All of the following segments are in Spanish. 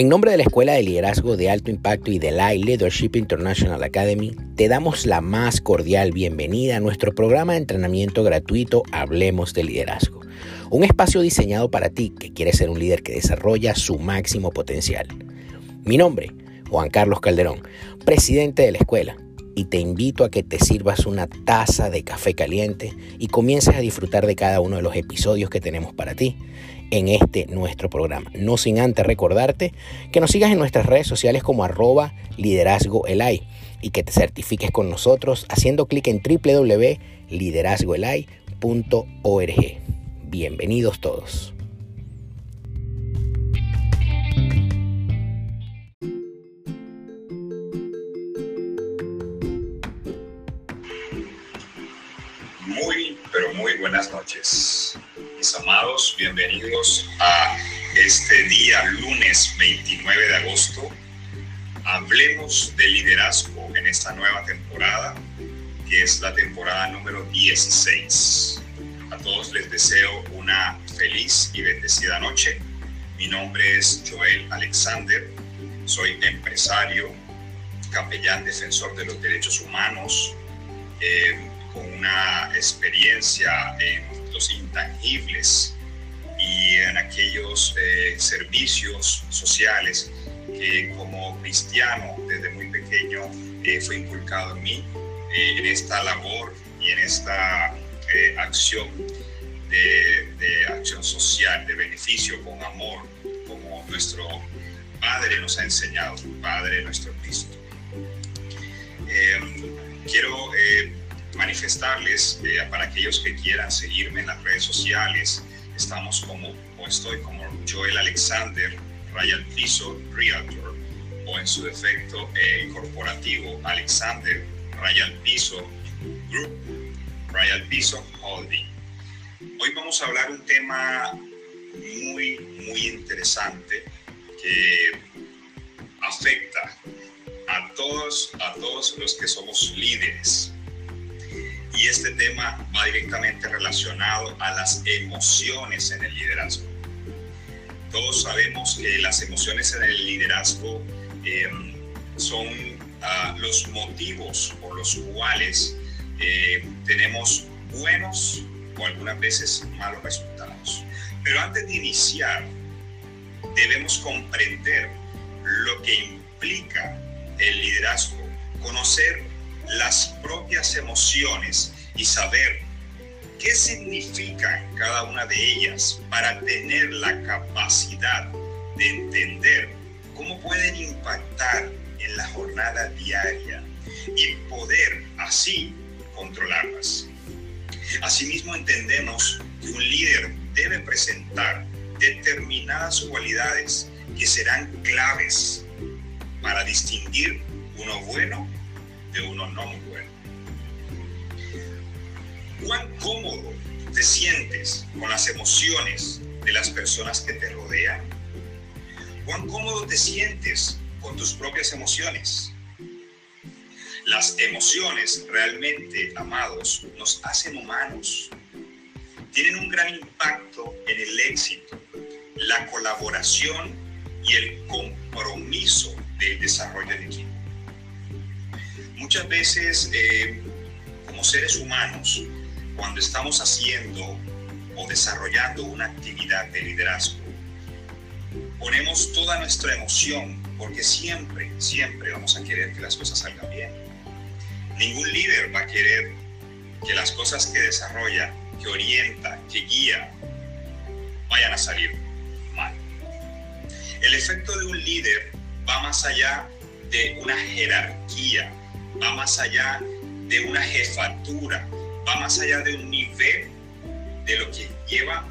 En nombre de la Escuela de Liderazgo de Alto Impacto y de la Leadership International Academy, te damos la más cordial bienvenida a nuestro programa de entrenamiento gratuito Hablemos de Liderazgo, un espacio diseñado para ti que quieres ser un líder que desarrolla su máximo potencial. Mi nombre, Juan Carlos Calderón, presidente de la escuela, y te invito a que te sirvas una taza de café caliente y comiences a disfrutar de cada uno de los episodios que tenemos para ti en este nuestro programa. No sin antes recordarte que nos sigas en nuestras redes sociales como arroba liderazgo y que te certifiques con nosotros haciendo clic en www.liderazgoelay.org. Bienvenidos todos. Muy, pero muy buenas noches amados, bienvenidos a este día lunes 29 de agosto. Hablemos de liderazgo en esta nueva temporada, que es la temporada número 16. A todos les deseo una feliz y bendecida noche. Mi nombre es Joel Alexander, soy empresario, capellán defensor de los derechos humanos, eh, con una experiencia en intangibles y en aquellos eh, servicios sociales que como cristiano desde muy pequeño eh, fue inculcado en mí, eh, en esta labor y en esta acción de, de, acción social, de beneficio con amor, como nuestro Padre nos ha enseñado, Padre nuestro Cristo. quiero manifestarles eh, para aquellos que quieran seguirme en las redes sociales. Estamos como, o estoy como Joel Alexander, Ryan Piso, Realtor, o en su defecto eh, corporativo Alexander, Ryan Piso Group, Ryan Piso Holding. Hoy vamos a hablar un tema muy, muy interesante que afecta a todos, a todos los que somos líderes y este tema va directamente relacionado a las emociones en el liderazgo. Todos sabemos que las emociones en el liderazgo em, son ah, los motivos por los cuales eh, tenemos buenos o algunas veces malos resultados. Pero antes de iniciar, debemos comprender lo que implica el liderazgo, conocer las propias emociones y saber qué significan cada una de ellas para tener la capacidad de entender cómo pueden impactar en la jornada diaria y poder así controlarlas. Asimismo entendemos que un líder debe presentar determinadas cualidades que serán claves para distinguir uno bueno de uno no muy bueno. ¿Cuán cómodo te sientes con las emociones de las personas que te rodean? ¿Cuán cómodo te sientes con tus propias emociones? Las emociones realmente, amados, nos hacen humanos. Tienen un gran impacto en el éxito, la colaboración y el compromiso del desarrollo del equipo. Muchas veces, eh, como seres humanos, cuando estamos haciendo o desarrollando una actividad de liderazgo, ponemos toda nuestra emoción porque siempre, siempre vamos a querer que las cosas salgan bien. Ningún líder va a querer que las cosas que desarrolla, que orienta, que guía, vayan a salir mal. El efecto de un líder va más allá de una jerarquía va más allá de una jefatura, va más allá de un nivel de lo que lleva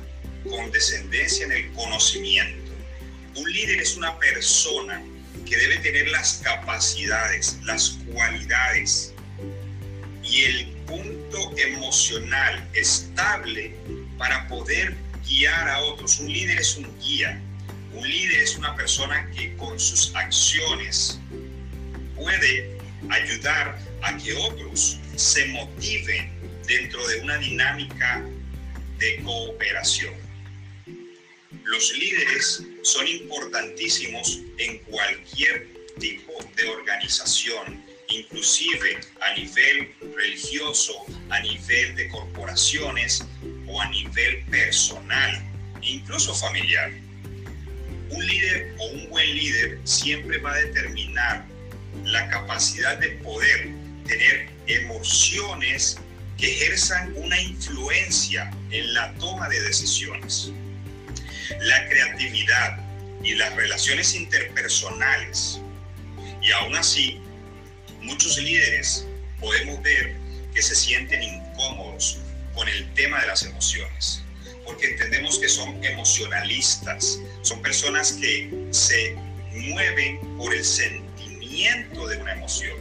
condescendencia en el conocimiento. Un líder es una persona que debe tener las capacidades, las cualidades y el punto emocional estable para poder guiar a otros. Un líder es un guía. Un líder es una persona que con sus acciones puede ayudar a que otros se motiven dentro de una dinámica de cooperación. Los líderes son importantísimos en cualquier tipo de organización, inclusive a nivel religioso, a nivel de corporaciones o a nivel personal, incluso familiar. Un líder o un buen líder siempre va a determinar la capacidad de poder tener emociones que ejerzan una influencia en la toma de decisiones. La creatividad y las relaciones interpersonales. Y aún así, muchos líderes podemos ver que se sienten incómodos con el tema de las emociones, porque entendemos que son emocionalistas, son personas que se mueven por el sentimiento de una emoción.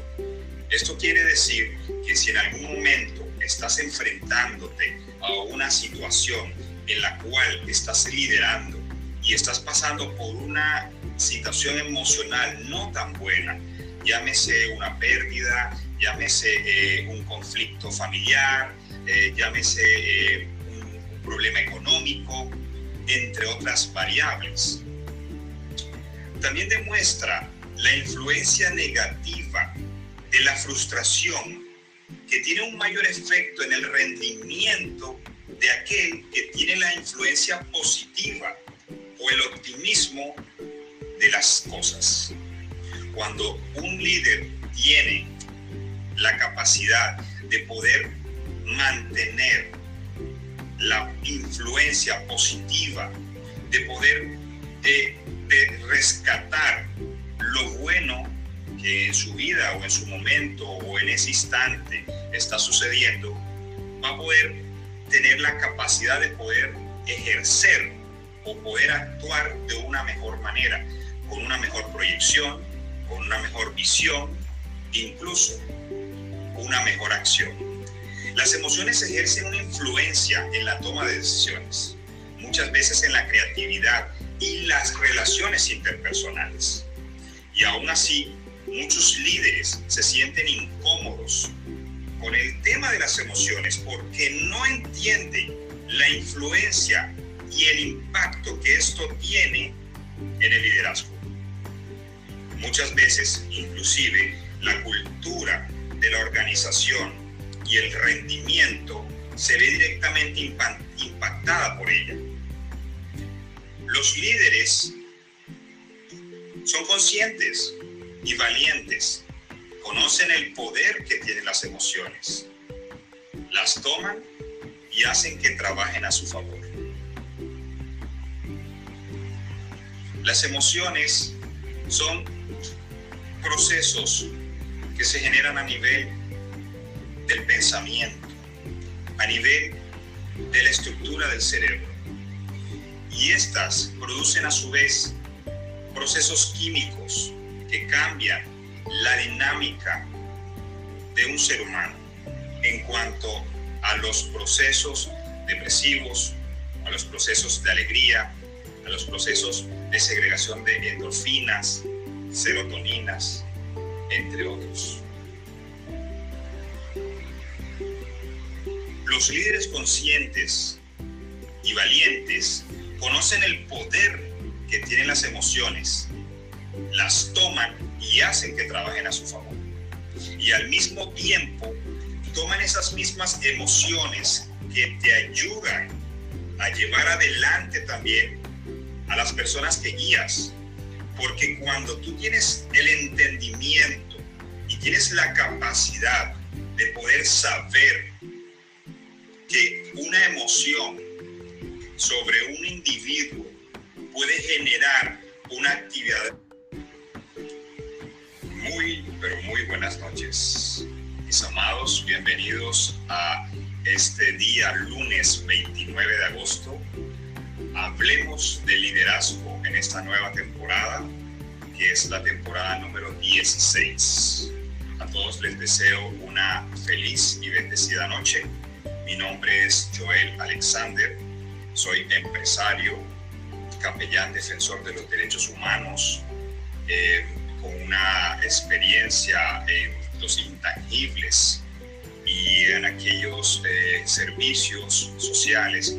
Esto quiere decir que si en algún momento estás enfrentándote a una situación en la cual estás liderando y estás pasando por una situación emocional no tan buena, llámese una pérdida, llámese eh, un conflicto familiar, eh, llámese eh, un problema económico, entre otras variables. También demuestra la influencia negativa de la frustración que tiene un mayor efecto en el rendimiento de aquel que tiene la influencia positiva o el optimismo de las cosas. Cuando un líder tiene la capacidad de poder mantener la influencia positiva, de poder de, de rescatar lo bueno que en su vida o en su momento o en ese instante está sucediendo, va a poder tener la capacidad de poder ejercer o poder actuar de una mejor manera, con una mejor proyección, con una mejor visión, incluso una mejor acción. Las emociones ejercen una influencia en la toma de decisiones, muchas veces en la creatividad y las relaciones interpersonales. Y aún así, muchos líderes se sienten incómodos con el tema de las emociones porque no entienden la influencia y el impacto que esto tiene en el liderazgo. Muchas veces, inclusive, la cultura de la organización y el rendimiento se ve directamente impactada por ella. Los líderes son conscientes y valientes conocen el poder que tienen las emociones, las toman y hacen que trabajen a su favor. Las emociones son procesos que se generan a nivel del pensamiento, a nivel de la estructura del cerebro. Y estas producen a su vez procesos químicos que cambian la dinámica de un ser humano en cuanto a los procesos depresivos, a los procesos de alegría, a los procesos de segregación de endorfinas, serotoninas, entre otros. Los líderes conscientes y valientes conocen el poder que tienen las emociones, las toman y hacen que trabajen a su favor. Y al mismo tiempo toman esas mismas emociones que te ayudan a llevar adelante también a las personas que guías. Porque cuando tú tienes el entendimiento y tienes la capacidad de poder saber que una emoción sobre un individuo puede generar una actividad muy, pero muy buenas noches. Mis amados, bienvenidos a este día lunes 29 de agosto. Hablemos de liderazgo en esta nueva temporada, que es la temporada número 16. A todos les deseo una feliz y bendecida noche. Mi nombre es Joel Alexander. Soy empresario, capellán defensor de los derechos humanos. Eh, con una experiencia en los intangibles y en aquellos eh, servicios sociales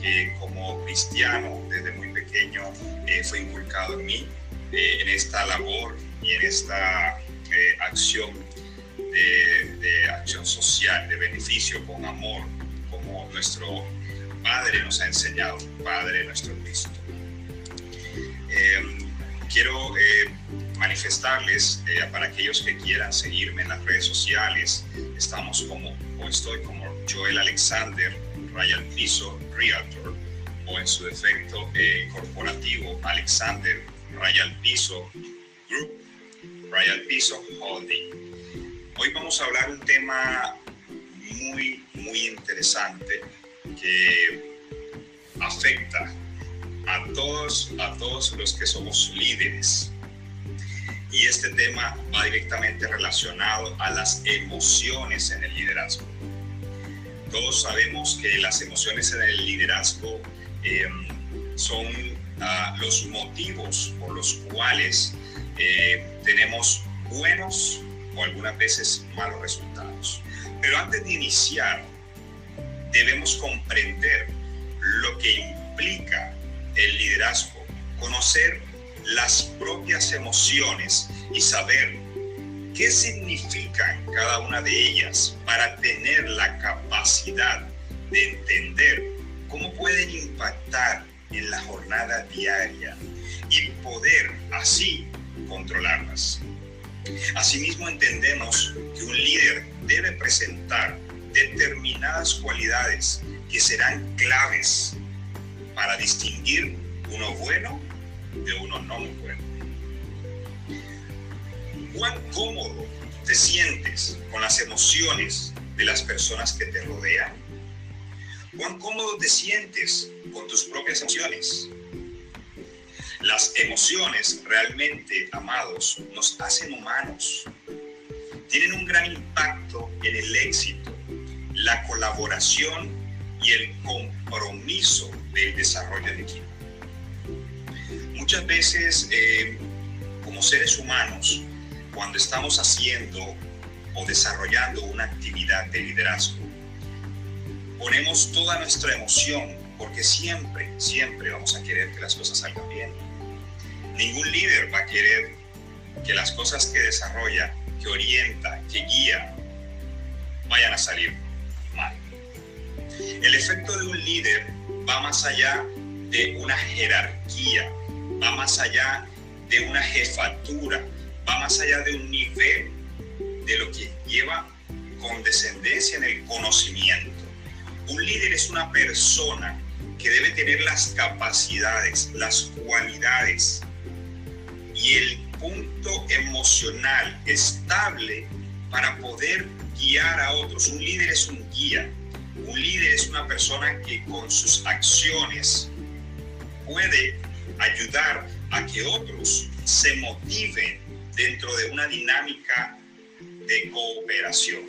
que como cristiano desde muy pequeño eh, fue inculcado en mí, eh, en esta labor y en esta acción de, de, acción social, de beneficio, con amor, como nuestro Padre nos ha enseñado, Padre nuestro Cristo. Quiero manifestarles para aquellos que quieran seguirme en las redes sociales, estamos como, o estoy como Joel Alexander, Ryan Piso, Realtor, o en su defecto eh, corporativo Alexander Ryan Piso Group, Ryan Piso Holding. Hoy vamos a hablar un tema muy, muy interesante que afecta a todos, a todos los que somos líderes. Y este tema va directamente relacionado a las emociones en el liderazgo. Todos sabemos que las emociones en el liderazgo em, son ah, los motivos por los cuales eh, tenemos buenos o algunas veces malos resultados. Pero antes de iniciar, debemos comprender lo que implica el liderazgo, conocer las propias emociones y saber ¿Qué significan cada una de ellas para tener la capacidad de entender cómo pueden impactar en la jornada diaria y poder así controlarlas? Asimismo entendemos que un líder debe presentar determinadas cualidades que serán claves para distinguir uno bueno de uno no muy bueno cuán cómodo te sientes con las emociones de las personas que te rodean. Cuán cómodo te sientes con tus propias emociones. Las emociones realmente, amados, nos hacen humanos. Tienen un gran impacto en el éxito, la colaboración y el compromiso del desarrollo de equipo. Muchas veces, eh, como seres humanos, cuando estamos haciendo o desarrollando una actividad de liderazgo, ponemos toda nuestra emoción porque siempre, siempre vamos a querer que las cosas salgan bien. Ningún líder va a querer que las cosas que desarrolla, que orienta, que guía, vayan a salir mal. El efecto de un líder va más allá de una jerarquía, va más allá de una jefatura, va más allá de un nivel de lo que lleva condescendencia en el conocimiento. Un líder es una persona que debe tener las capacidades, las cualidades y el punto emocional estable para poder guiar a otros. Un líder es un guía. Un líder es una persona que con sus acciones puede ayudar a que otros se motiven dentro de una dinámica de cooperación.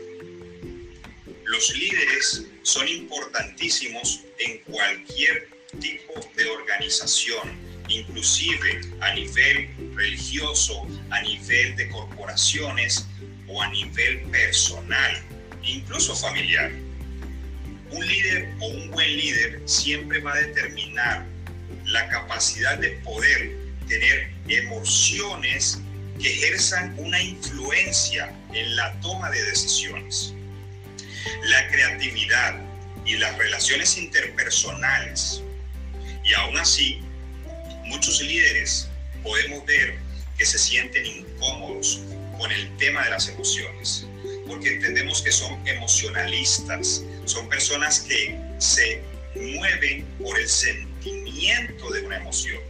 Los líderes son importantísimos en cualquier tipo de organización, inclusive a nivel religioso, a nivel de corporaciones o a nivel personal, incluso familiar. Un líder o un buen líder siempre va a determinar la capacidad de poder tener emociones que ejerzan una influencia en la toma de decisiones. La creatividad y las relaciones interpersonales. Y aún así, muchos líderes podemos ver que se sienten incómodos con el tema de las emociones, porque entendemos que son emocionalistas, son personas que se mueven por el sentimiento de una emoción.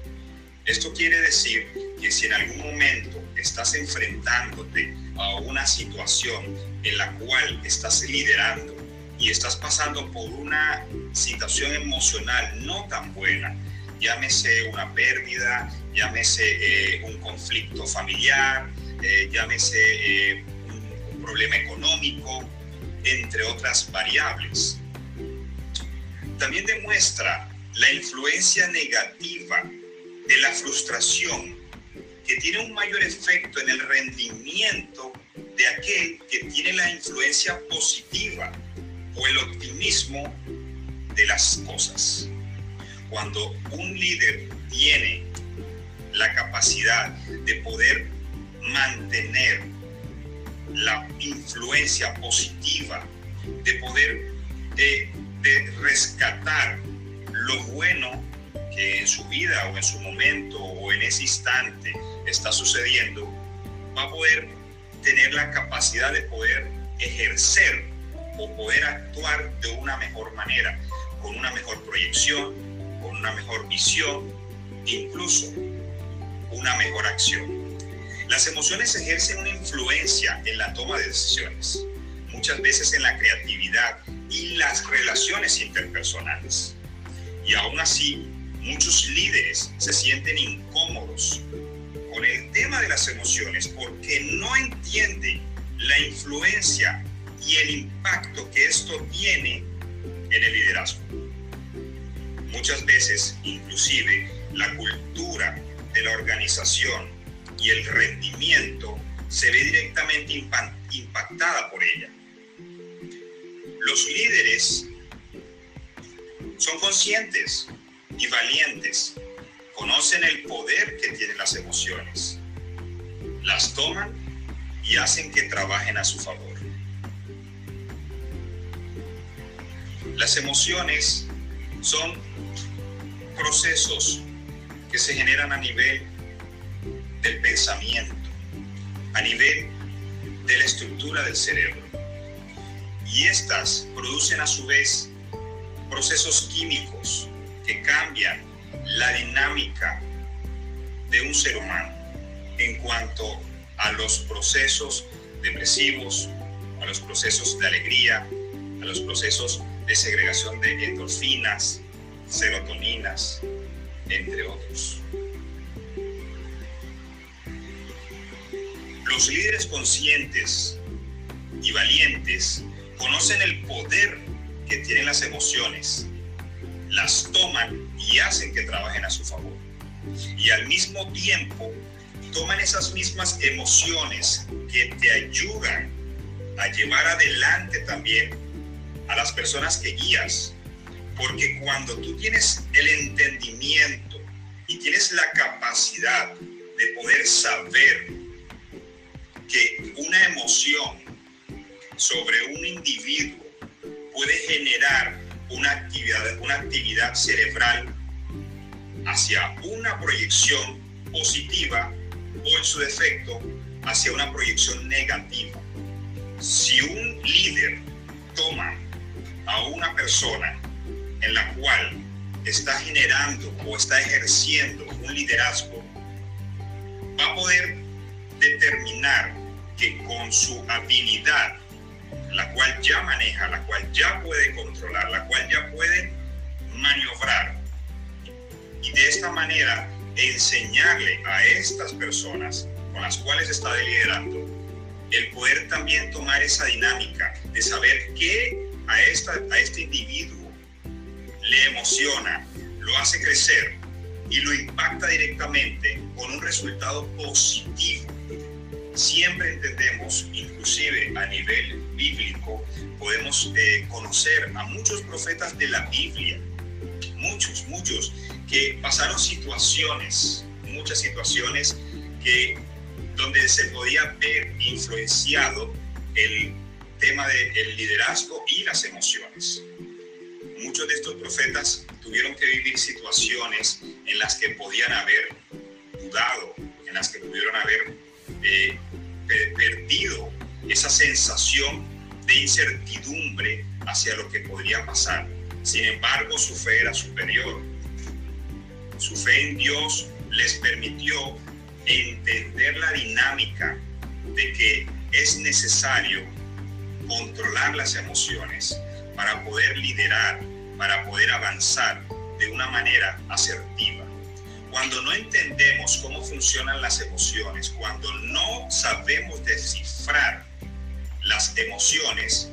Esto quiere decir que si en algún momento estás enfrentándote a una situación en la cual estás liderando y estás pasando por una situación emocional no tan buena, llámese una pérdida, llámese eh, un conflicto familiar, eh, llámese eh, problema económico, entre otras variables. También demuestra la influencia negativa de la frustración que tiene un mayor efecto en el rendimiento de aquel que tiene la influencia positiva o el optimismo de las cosas. cuando un líder tiene la capacidad de poder mantener la influencia positiva, de poder de, de rescatar lo bueno que en su vida o en su momento o en ese instante está sucediendo, va a poder tener la capacidad de poder ejercer o poder actuar de una mejor manera, con una mejor proyección, con una mejor visión, incluso una mejor acción. Las emociones ejercen una influencia en la toma de decisiones, muchas veces en la creatividad y las relaciones interpersonales. Y aún así, muchos líderes se sienten incómodos con el tema de las emociones porque no entienden la influencia y el impacto que esto tiene en el liderazgo. Muchas veces, inclusive, la cultura de la organización y el rendimiento se ve directamente impactada por ella. Los líderes son conscientes y valientes, conocen el poder que tienen las emociones, las toman y hacen que trabajen a su favor. Las emociones son procesos que se generan a nivel del pensamiento, a nivel de la estructura del cerebro. Y estas producen a su vez procesos químicos que cambian la dinámica de un ser humano en cuanto a los procesos depresivos, a los procesos de alegría, a los procesos de segregación de endorfinas, serotoninas, entre otros. Los líderes conscientes y valientes conocen el poder que tienen las emociones, las toman y hacen que trabajen a su favor. Y al mismo tiempo toman esas mismas emociones que te ayudan a llevar adelante también a las personas que guías. Porque cuando tú tienes el entendimiento y tienes la capacidad de poder saber que una emoción sobre un individuo puede generar una actividad, una actividad cerebral hacia una proyección positiva o en su defecto hacia una proyección negativa. Si un líder toma a una persona en la cual está generando o está ejerciendo un liderazgo, va a poder determinar que con su habilidad, la cual ya maneja, la cual ya puede controlar, la cual ya puede maniobrar, y de esta manera enseñarle a estas personas con las cuales está liderando el poder también tomar esa dinámica de saber qué a, esta, a este individuo le emociona, lo hace crecer y lo impacta directamente con un resultado positivo. Siempre entendemos, inclusive a nivel bíblico, podemos eh, conocer a muchos profetas de la Biblia, muchos, muchos, que pasaron situaciones, muchas situaciones que donde se podía ver influenciado el tema del liderazgo y las emociones. Muchos de estos profetas tuvieron que vivir situaciones en las que podían haber dudado, en las que pudieron haber perdido esa sensación de incertidumbre hacia lo que podría pasar. Sin embargo, su fe era superior su fe en Dios les permitió entender la dinámica de que es necesario controlar las emociones para poder liderar, para poder avanzar de una manera asertiva. Cuando no entendemos cómo funcionan las emociones, cuando no sabemos descifrar las emociones,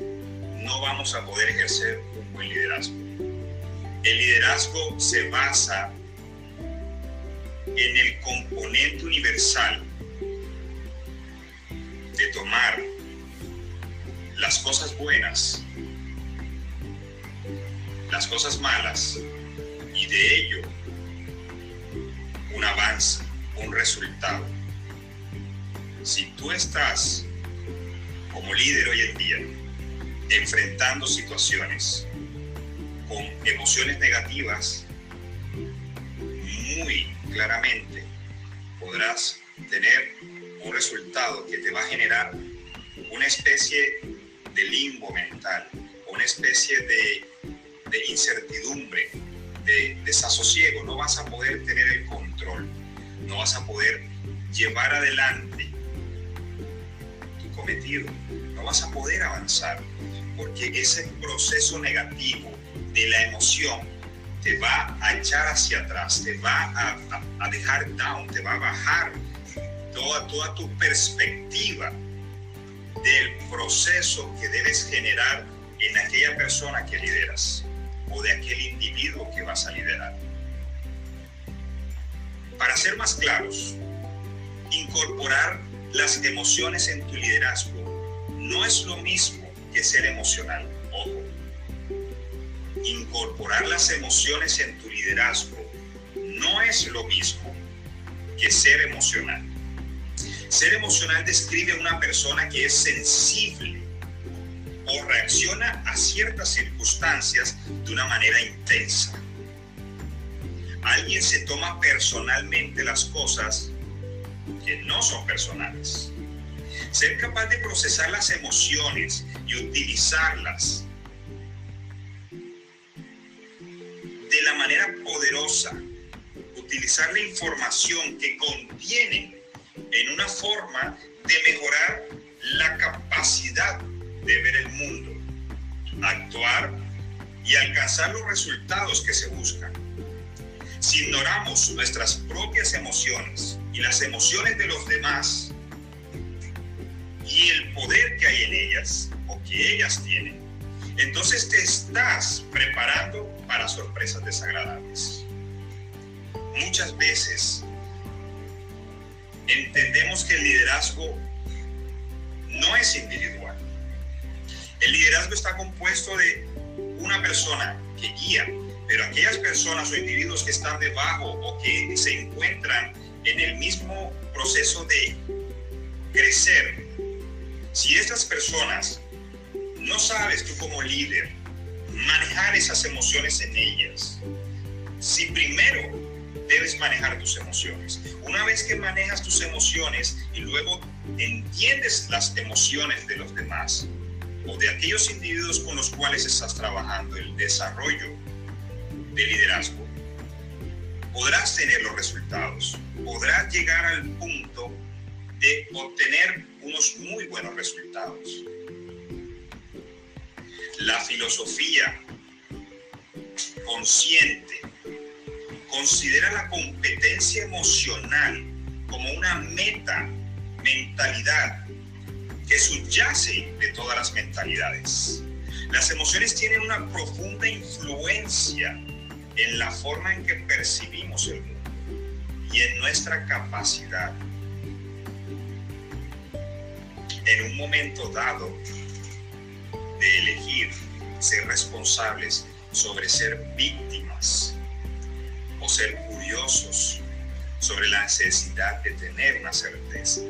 no vamos a poder ejercer un buen liderazgo. El liderazgo se basa en el componente universal de tomar las cosas buenas, las cosas malas y de ello un resultado. Si tú estás como líder hoy en día enfrentando situaciones con emociones negativas, muy claramente podrás tener un resultado que te va a generar una especie de limbo mental, una especie de, incertidumbre, de desasosiego. No vas a poder tener el no vas a poder llevar adelante tu cometido, no vas a poder avanzar, porque ese proceso negativo de la emoción te va a echar hacia atrás, te va a, dejar down, te va a bajar toda, toda tu perspectiva del proceso que debes generar en aquella persona que lideras o de aquel individuo que vas a liderar. Para ser más claros, incorporar las emociones en tu liderazgo no es lo mismo que ser emocional. Ojo, incorporar las emociones en tu liderazgo no es lo mismo que ser emocional. Ser emocional describe a una persona que es sensible o reacciona a ciertas circunstancias de una manera intensa. Alguien se toma personalmente las cosas que no son personales. Ser capaz de procesar las emociones y utilizarlas de la manera poderosa, utilizar la información que contiene en una forma de mejorar la capacidad de ver el mundo, actuar y alcanzar los resultados que se buscan. Si ignoramos nuestras propias emociones y las emociones de los demás y el poder que hay en ellas o que ellas tienen, entonces te estás preparando para sorpresas desagradables. Muchas veces entendemos que el liderazgo no es individual. El liderazgo está compuesto de una persona que guía, pero aquellas personas o individuos que están debajo o que se encuentran en el mismo proceso de crecer, si estas personas no sabes tú como líder manejar esas emociones en ellas, si primero debes manejar tus emociones. Una vez que manejas tus emociones y luego entiendes las emociones de los demás o de aquellos individuos con los cuales estás trabajando, el desarrollo de liderazgo, podrás tener los resultados, podrás llegar al punto de obtener unos muy buenos resultados. La filosofía consciente considera la competencia emocional como una meta, mentalidad, que subyace de todas las mentalidades. Las emociones tienen una profunda influencia en la forma en que percibimos el mundo y en nuestra capacidad en un momento dado de elegir ser responsables sobre ser víctimas o ser curiosos sobre la necesidad de tener una certeza.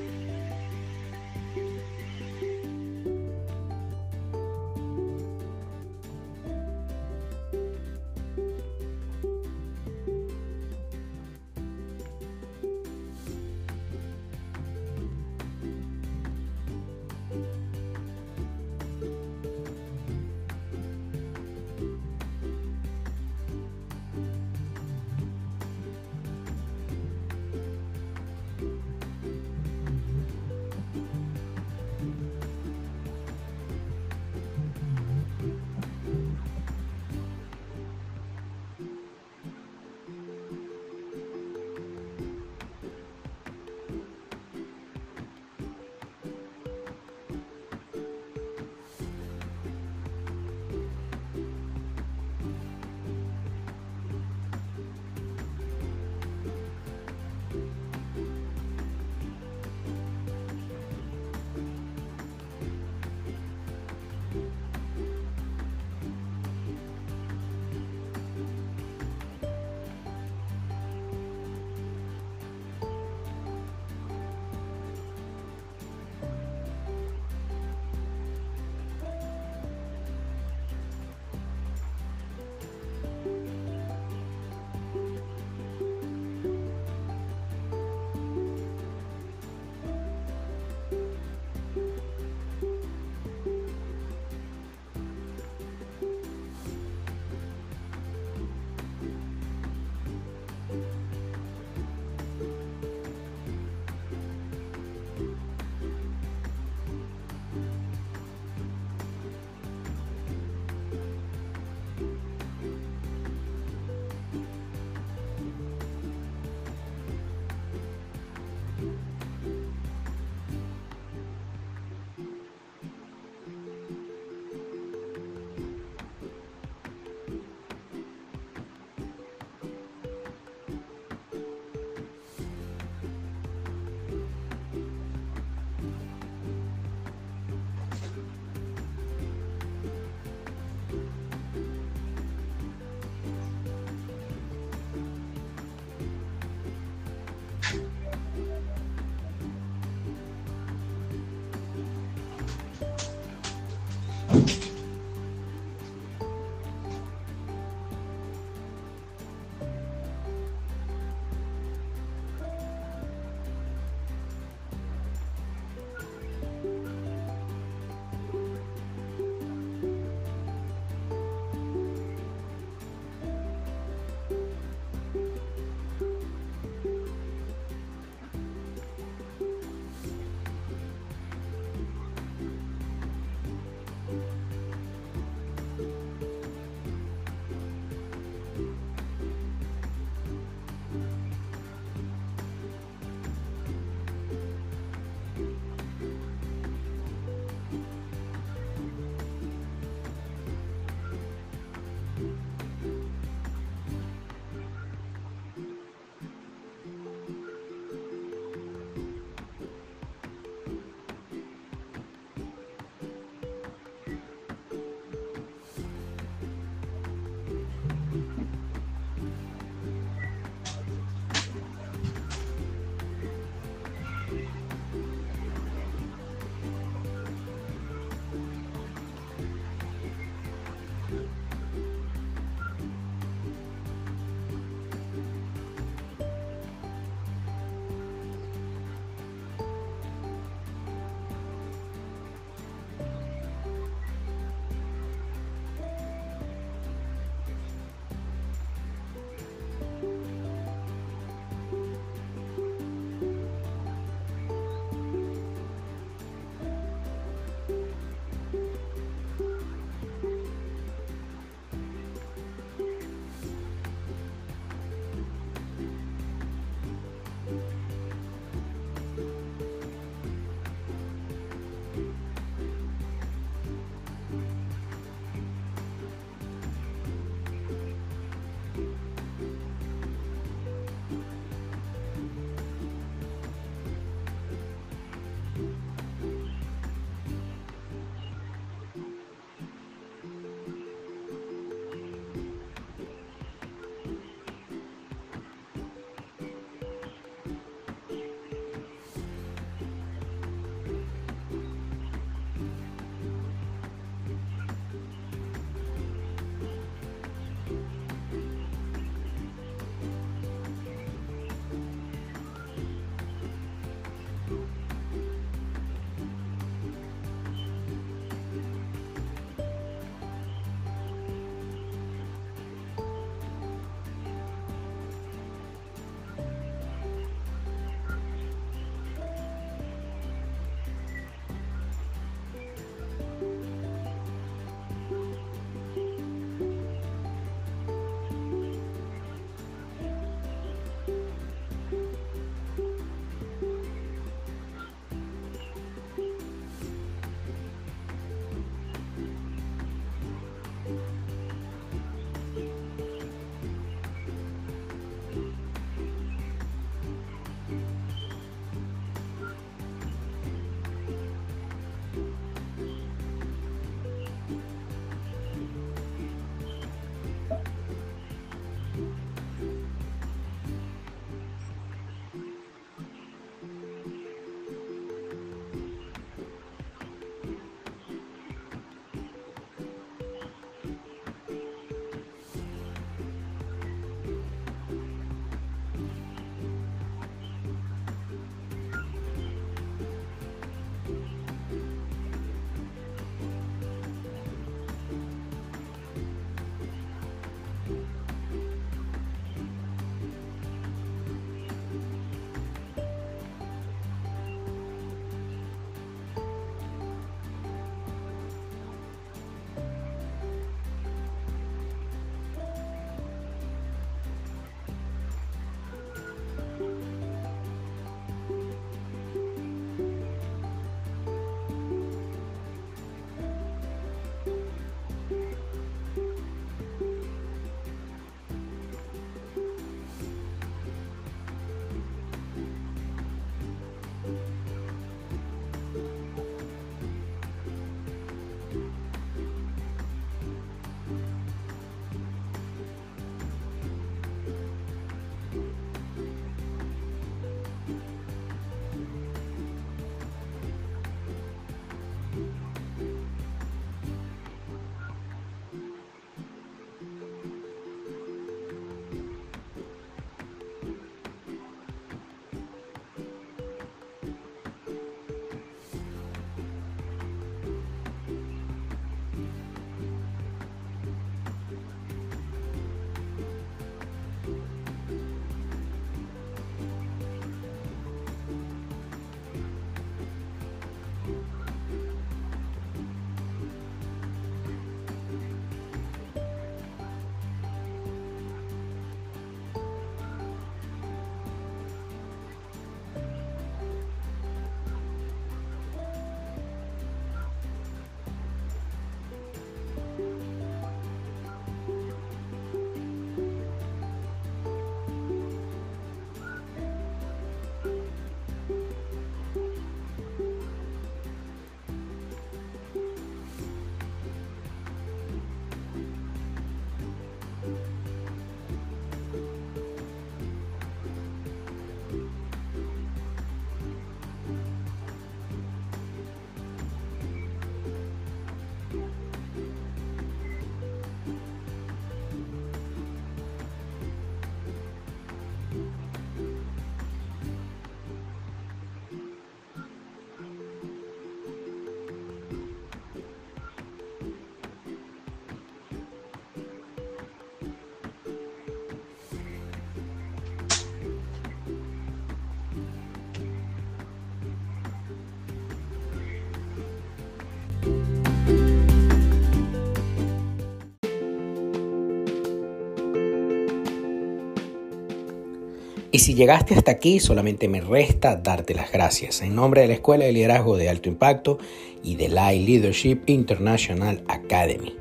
Si llegaste hasta aquí, solamente me resta darte las gracias en nombre de la Escuela de Liderazgo de Alto Impacto y de la Leadership International Academy.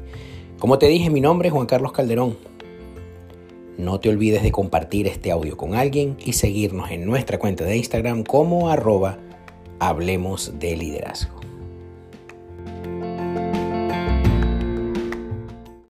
Como te dije, mi nombre es Juan Carlos Calderón. No te olvides de compartir este audio con alguien y seguirnos en nuestra cuenta de Instagram como arroba Hablemos de Liderazgo.